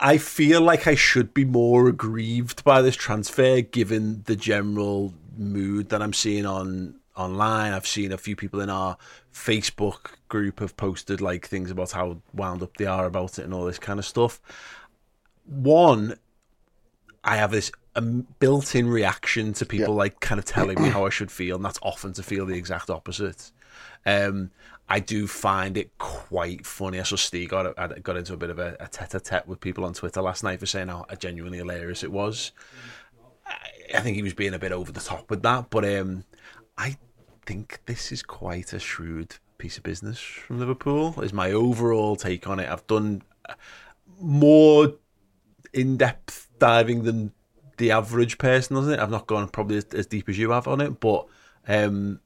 I feel like I should be more aggrieved by this transfer given the general mood that I'm seeing on online. I've seen a few people in our Facebook group have posted like things about how wound up they are about it and all this kind of stuff. One, I have this um, built-in reaction to people Yeah. like kind of telling me how I should feel, and that's often to feel the exact opposite. Um, I do find it quite funny. I saw Steve got I got into a bit of a, a tete-a-tete with people on Twitter last night for saying how genuinely hilarious it was. I, I think he was being a bit over the top with that, but um, I think this is quite a shrewd piece of business from Liverpool. Is my overall take on it. I've done more in-depth diving than the average person, doesn't it? I've not gone probably as, as deep as you have on it, but um,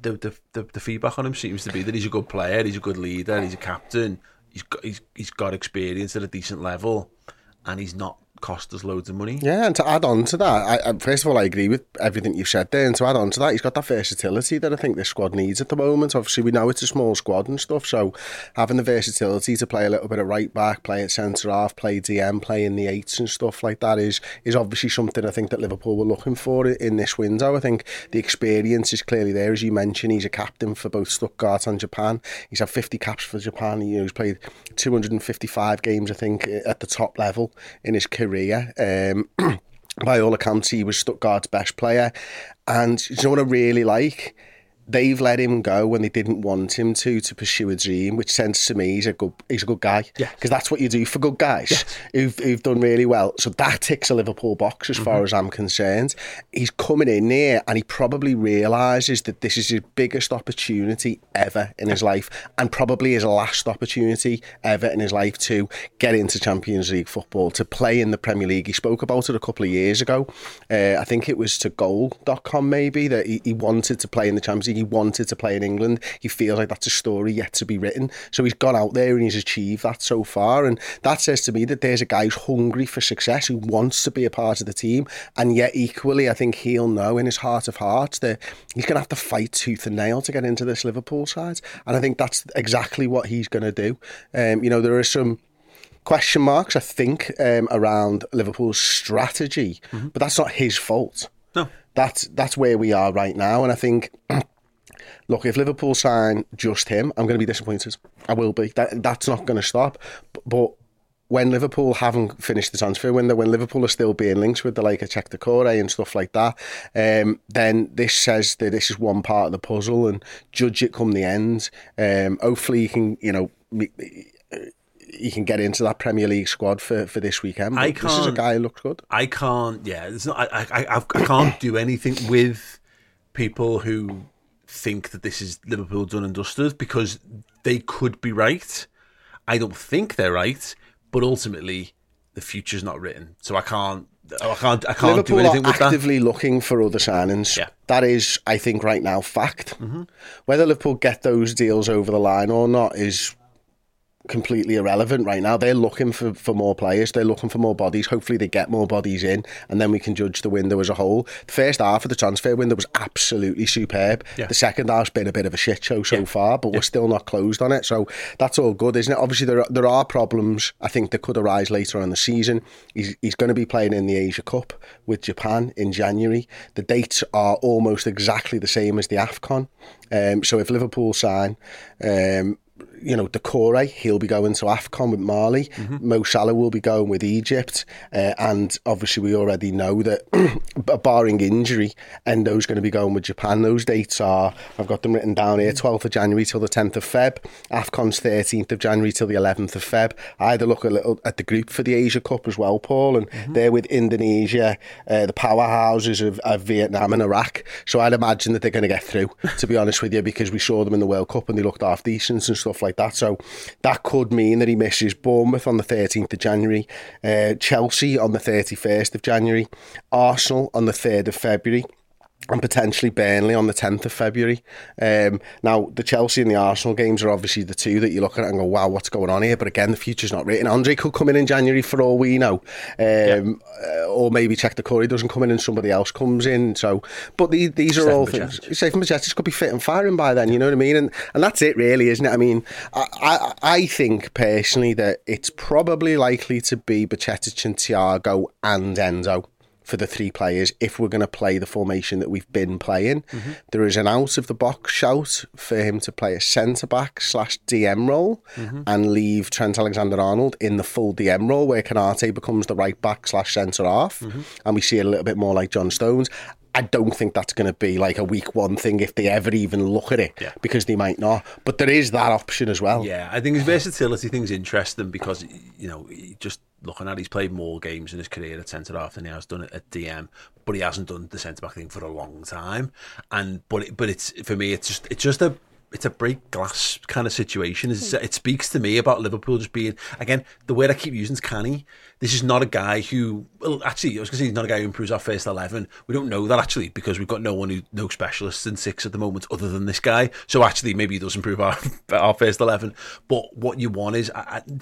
the, the the the feedback on him seems to be that he's a good player, he's a good leader, he's a captain, he's got he's, he's got experience at a decent level, and he's not cost us loads of money. Yeah, and to add on to that, I, first of all, I agree with everything you've said there. And to add on to that, he's got that versatility that I think this squad needs at the moment. Obviously, we know it's a small squad and stuff, so having the versatility to play a little bit of right back, play at centre half, play DM, play in the eights and stuff like that is is obviously something I think that Liverpool were looking for in this window. I think the experience is clearly there, as you mentioned. He's a captain for both Stuttgart and Japan. He's had 50 caps for Japan. You know, he's played 255 games, I think, at the top level in his career. Um, by all accounts, he was Stuttgart's best player. And you know what I really like? They've let him go when they didn't want him to to pursue a dream, which sense to me he's a good he's a good guy. Yeah. because that's what you do for good guys who've, who've done really well. So that ticks a Liverpool box as far as I'm concerned. He's coming in here and he probably realises that this is his biggest opportunity ever in his life, and probably his last opportunity ever in his life to get into Champions League football, to play in the Premier League. He spoke about it a couple of years ago. Uh, I think it was to goal.com maybe that he, he wanted to play in the Champions League. He wanted to play in England. He feels like that's a story yet to be written. So he's gone out there and he's achieved that so far. And that says to me that there's a guy who's hungry for success, who wants to be a part of the team. And yet, equally, I think he'll know in his heart of hearts that he's going to have to fight tooth and nail to get into this Liverpool side. And I think that's exactly what he's going to do. Um, you know, there are some question marks, I think, um, around Liverpool's strategy, but that's not his fault. No. That's that's where we are right now, and I think. Look, if Liverpool sign just him, I'm going to be disappointed. I will be. That that's not going to stop. But when Liverpool haven't finished the transfer window, when Liverpool are still being linked with the like of Cheick Doucoure and stuff like that, um, then this says that this is one part of the puzzle, and judge it come the end. Um, hopefully, you can you know. me- You can get into that Premier League squad for, for this weekend. But I This is a guy who looks good. I can't. Yeah, it's not. I, I, I, I can't do anything with people who think that this is Liverpool done and dusted because they could be right. I don't think they're right, but ultimately the future's not written. So I can't. I can't. I can't Liverpool do anything are with that. actively looking for other signings. Yeah. Mm-hmm. That is, I think, right now fact. Whether Liverpool get those deals over the line or not is completely irrelevant right now. They're looking for, for more players. They're looking for more bodies. Hopefully, they get more bodies in, and then we can judge the window as a whole. The first half of the transfer window was absolutely superb. Yeah. The second half's been a bit of a shit show so Yeah. far, but we're still not closed on it. So that's all good, isn't it? Obviously, there are, there are problems I think that could arise later on in the season. He's, he's going to be playing in the Asia Cup with Japan in January. The dates are almost exactly the same as the AFCON. Um, so if Liverpool sign, um, you know, Doucoure, he'll be going to AFCON with Mali. Mm-hmm. Mo Salah will be going with Egypt. Uh, and obviously, we already know that, barring injury, Endo's going to be going with Japan. Those dates are, I've got them written down here, 12th of January till the 10th of Feb. AFCON's 13th of January till the 11th of Feb. I had a look a little at the group for the Asia Cup as well, Paul, and mm-hmm. they're with Indonesia, uh, the powerhouses of, of Vietnam and Iraq. So I'd imagine that they're going to get through, to be honest with you, because we saw them in the World Cup and they looked half decent and stuff like that. So that could mean that he misses Bournemouth on the 13th of January, uh, Chelsea on the 31st of January, Arsenal on the 3rd of February and potentially Burnley on the 10th of February. Um, now, the Chelsea and the Arsenal games are obviously the two that you look at and go, wow, what's going on here? But again, the future's not written. Andre could come in in January for all we know. Um, yeah. Uh, or maybe Cheick Doucoure doesn't come in and somebody else comes in. So, But the, these are Stephen all things. Safe Majetis could be fit and firing by then, you know what I mean? And and that's it, really, isn't it? I mean, I, I, I think personally that it's probably likely to be Bajcetic and Thiago and Enzo for the three players if we're going to play the formation that we've been playing. Mm-hmm. There is an out of the box shout for him to play a centre back slash DM role mm-hmm. and leave Trent Alexander Arnold in the full DM role where Konaté becomes the right back slash centre half mm-hmm. and we see it a little bit more like John Stones. I don't think that's going to be like a week one thing if they ever even look at it yeah. because they might not. But there is that option as well. Yeah, I think his versatility thing's interesting because you know just looking at he's played more games in his career at centre half than he has done it at DM, but he hasn't done the centre back thing for a long time. And but it, but it's for me, it's just it's just a it's a break glass kind of situation. It's, hmm. it speaks to me about Liverpool just being again the word I keep using is canny. This is not a guy who well actually I was going to say he's not a guy who improves our first eleven. We don't know that actually because we've got no one who no specialists in six at the moment other than this guy. So actually maybe he does improve our our first eleven. But what you want is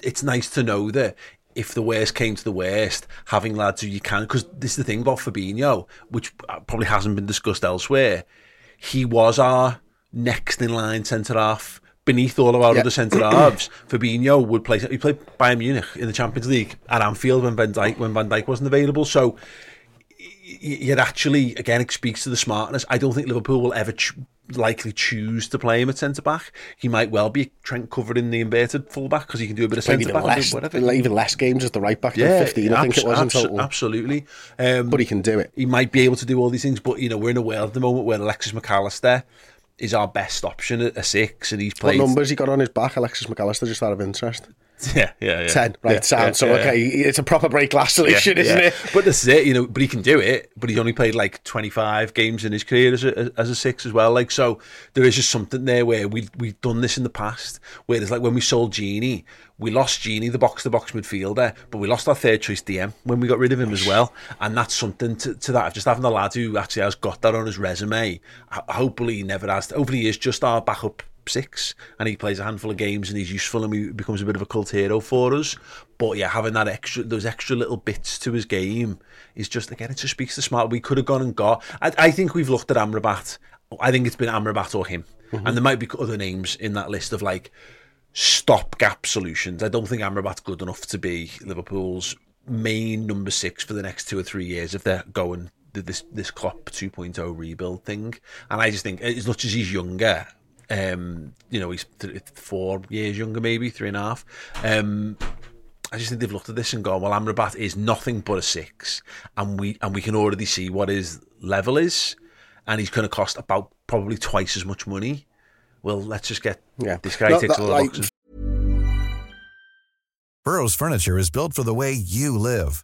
it's nice to know that if the worst came to the worst, having lads who you can, because this is the thing about Fabinho, which uh, probably hasn't been discussed elsewhere. He was our next in line centre half beneath all of our yeah. other centre halves. Fabinho would play. He played Bayern Munich in the Champions League at Anfield when Van Dijk when Van Dijk wasn't available. So it actually again it speaks to the smartness. I don't think Liverpool will ever ch- likely choose to play him at centre back. He might well be Trent covered in the inverted fullback because he can do a bit of centre back, less, whatever. Even less games as the right back yeah, fifteen. I think it was abso- in total. Absolutely, um, but he can do it. He might be able to do all these things, but you know we're in a world at the moment where Alexis Mac Allister is our best option at a six, and he's played. What numbers he got on his back, Alexis Mac Allister, just out of interest? Yeah, yeah, yeah. Ten, right? Yeah, sound. Yeah, so okay, it's a proper break glass solution, isn't it? But this is it, you know. But he can do it. But he's only played like twenty five games in his career as a as a six as well. Like so, there is just something there where we we've done this in the past. Where it's like when we sold Gini, we lost Gini, the box to box midfielder, but we lost our third choice DM when we got rid of him as well. And that's something to, to that. Just having a lad who actually has got that on his resume. Hopefully, he never has. Hopefully, he is just our backup six and he plays a handful of games and he's useful and he becomes a bit of a cult hero for us. But yeah, having that extra, those extra little bits to his game is just, again, it just speaks to smart. We could have gone and got, I, I think we've looked at Amrabat. I think it's been Amrabat or him. Mm-hmm. And there might be other names in that list of like stopgap solutions. I don't think Amrabat's good enough to be Liverpool's main number six for the next two or three years if they're going this this Klopp 2.0 rebuild thing. And I just think as much as he's younger, um, you know, he's th- four years younger, maybe three and a half. Um, I just think they've looked at this and gone, well, Amrabat is nothing but a six, and we and we can already see what his level is, and he's going to cost about probably twice as much money. Well, let's just get yeah. this guy takes the like... boxes. Burrow's furniture is built for the way you live,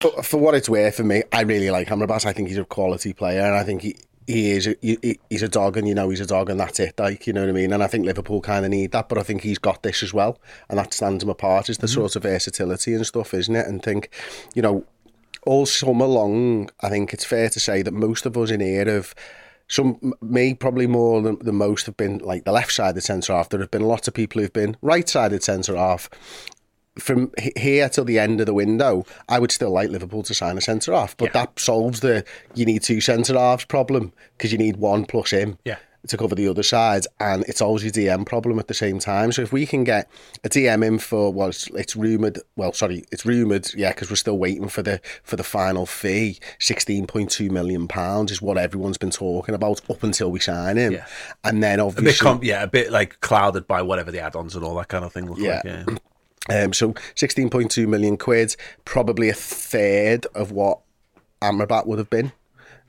For, for what it's worth for me, I really like Amrabat. I think he's a quality player, and I think he, he is a, he, he's a dog, and you know he's a dog, and that's it. Like you know what I mean. And I think Liverpool kind of need that, but I think he's got this as well, and that stands him apart. Is the mm-hmm. sort of versatility and stuff, isn't it? And think, you know, all summer long, I think it's fair to say that most of us in here have some me probably more than, than most have been like the left sided centre half. There have been lots of people who've been right sided centre half. From here till the end of the window, I would still like Liverpool to sign a centre half, but that solves the you need two centre halves problem because you need one plus him Yeah. to cover the other side, and it's always a DM problem at the same time. So if we can get a DM in for well, it's, it's rumored. Well, sorry, it's rumored. Yeah, because we're still waiting for the for the final fee. Sixteen point two million pounds is what everyone's been talking about up until we sign him, Yeah. and then A obviously bit, com- yeah, a bit like clouded by whatever the add-ons and all that kind of thing look Yeah. like. Yeah. Um, so 16.2 million quid, probably a third of what Amrabat would have been.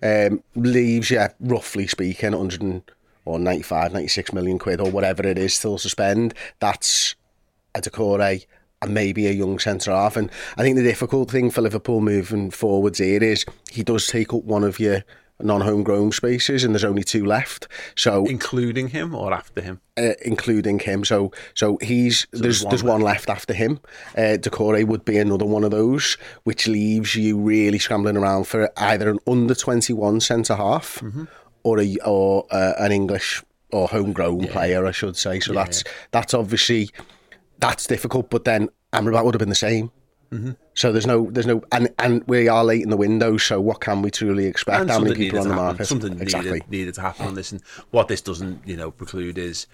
Um, leaves, yeah, roughly speaking, 100 and, or 95, 96 million quid or whatever it is still to spend. That's a Doucoure and maybe a young centre half. And I think the difficult thing for Liverpool moving forwards here is he does take up one of your non-homegrown spaces and there's only two left. So Including him or after him? uh, including him. So so he's there's there's one there's one left after him. Uh, Doucoure would be another one of those, which leaves you really scrambling around for either an under twenty one centre half Mm-hmm. or a or uh, an English or homegrown player, I should say. So that's that's obviously that's difficult. But then Amrabat would have been the same. Mm-hmm. So there's no, there's no, and and we are late in the window. So what can we truly expect? And How many something people needed on the to happen. market? Something exactly. needed, needed to happen on this, and what this doesn't, you know, preclude is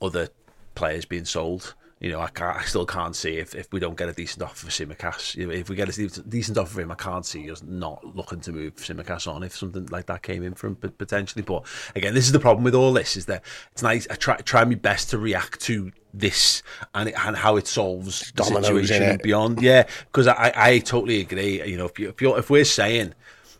other players being sold. You know, I can't, I still can't see if, if we don't get a decent offer for Tsimikas. You know, if we get a decent offer for him, I can't see us not looking to move Tsimikas on if something like that came in from potentially. But again, this is the problem with all this: is that it's nice. I try try my best to react to this and it, and how it solves the Dominoes, situation and beyond. Yeah, because I, I totally agree. You know, if you if, if we're saying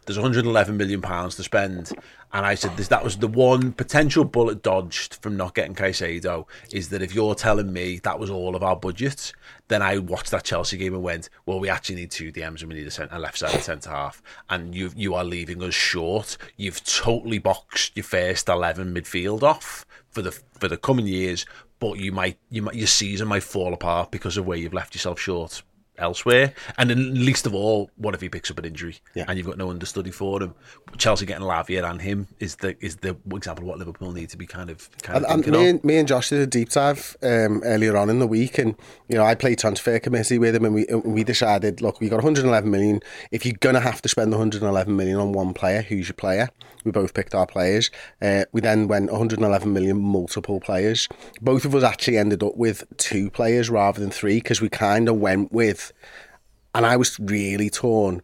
there's 111 million pounds to spend, and I said this, that was the one potential bullet dodged from not getting Caicedo is that if you're telling me that was all of our budget, then I watched that Chelsea game and went, well, we actually need two DMs and we need a, cent- a left side centre half, and you you are leaving us short. You've totally boxed your first 11 midfield off for the for the coming years, but you might you might your season might fall apart because of where you've left yourself short elsewhere. And then least of all, what if he picks up an injury Yeah. and you've got no understudy for him? Chelsea getting Lavia and him is the is the example of what Liverpool need to be kind of kind And, of and me, and, me and Josh did a deep dive um, earlier on in the week, and you know I played transfer committee with him, and we we decided, look, we got 111 million. If you're gonna have to spend 111 million on one player, who's your player? We both picked our players. Uh, we then went 111 million multiple players. Both of us actually ended up with two players rather than three because we kind of went with, and I was really torn.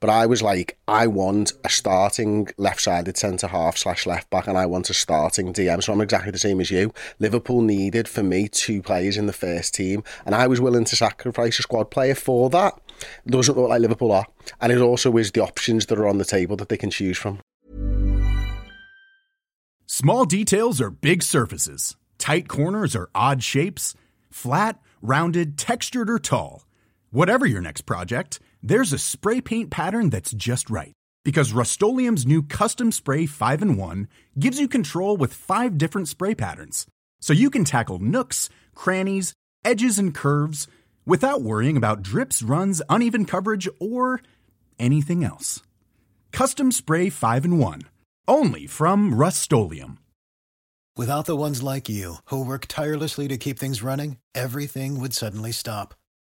But I was like, I want a starting left-sided centre half slash left back, and I want a starting DM. So I'm exactly the same as you. Liverpool needed for me two players in the first team, and I was willing to sacrifice a squad player for that. Doesn't look like Liverpool are, and it also is the options that are on the table that they can choose from. Small details are big surfaces. Tight corners are odd shapes. Flat, rounded, textured, or tall. Whatever your next project, there's a spray paint pattern that's just right. Because Rust new Custom Spray 5 in 1 gives you control with five different spray patterns. So you can tackle nooks, crannies, edges, and curves without worrying about drips, runs, uneven coverage, or anything else. Custom Spray 5 in 1. Only from Rust Without the ones like you, who work tirelessly to keep things running, everything would suddenly stop.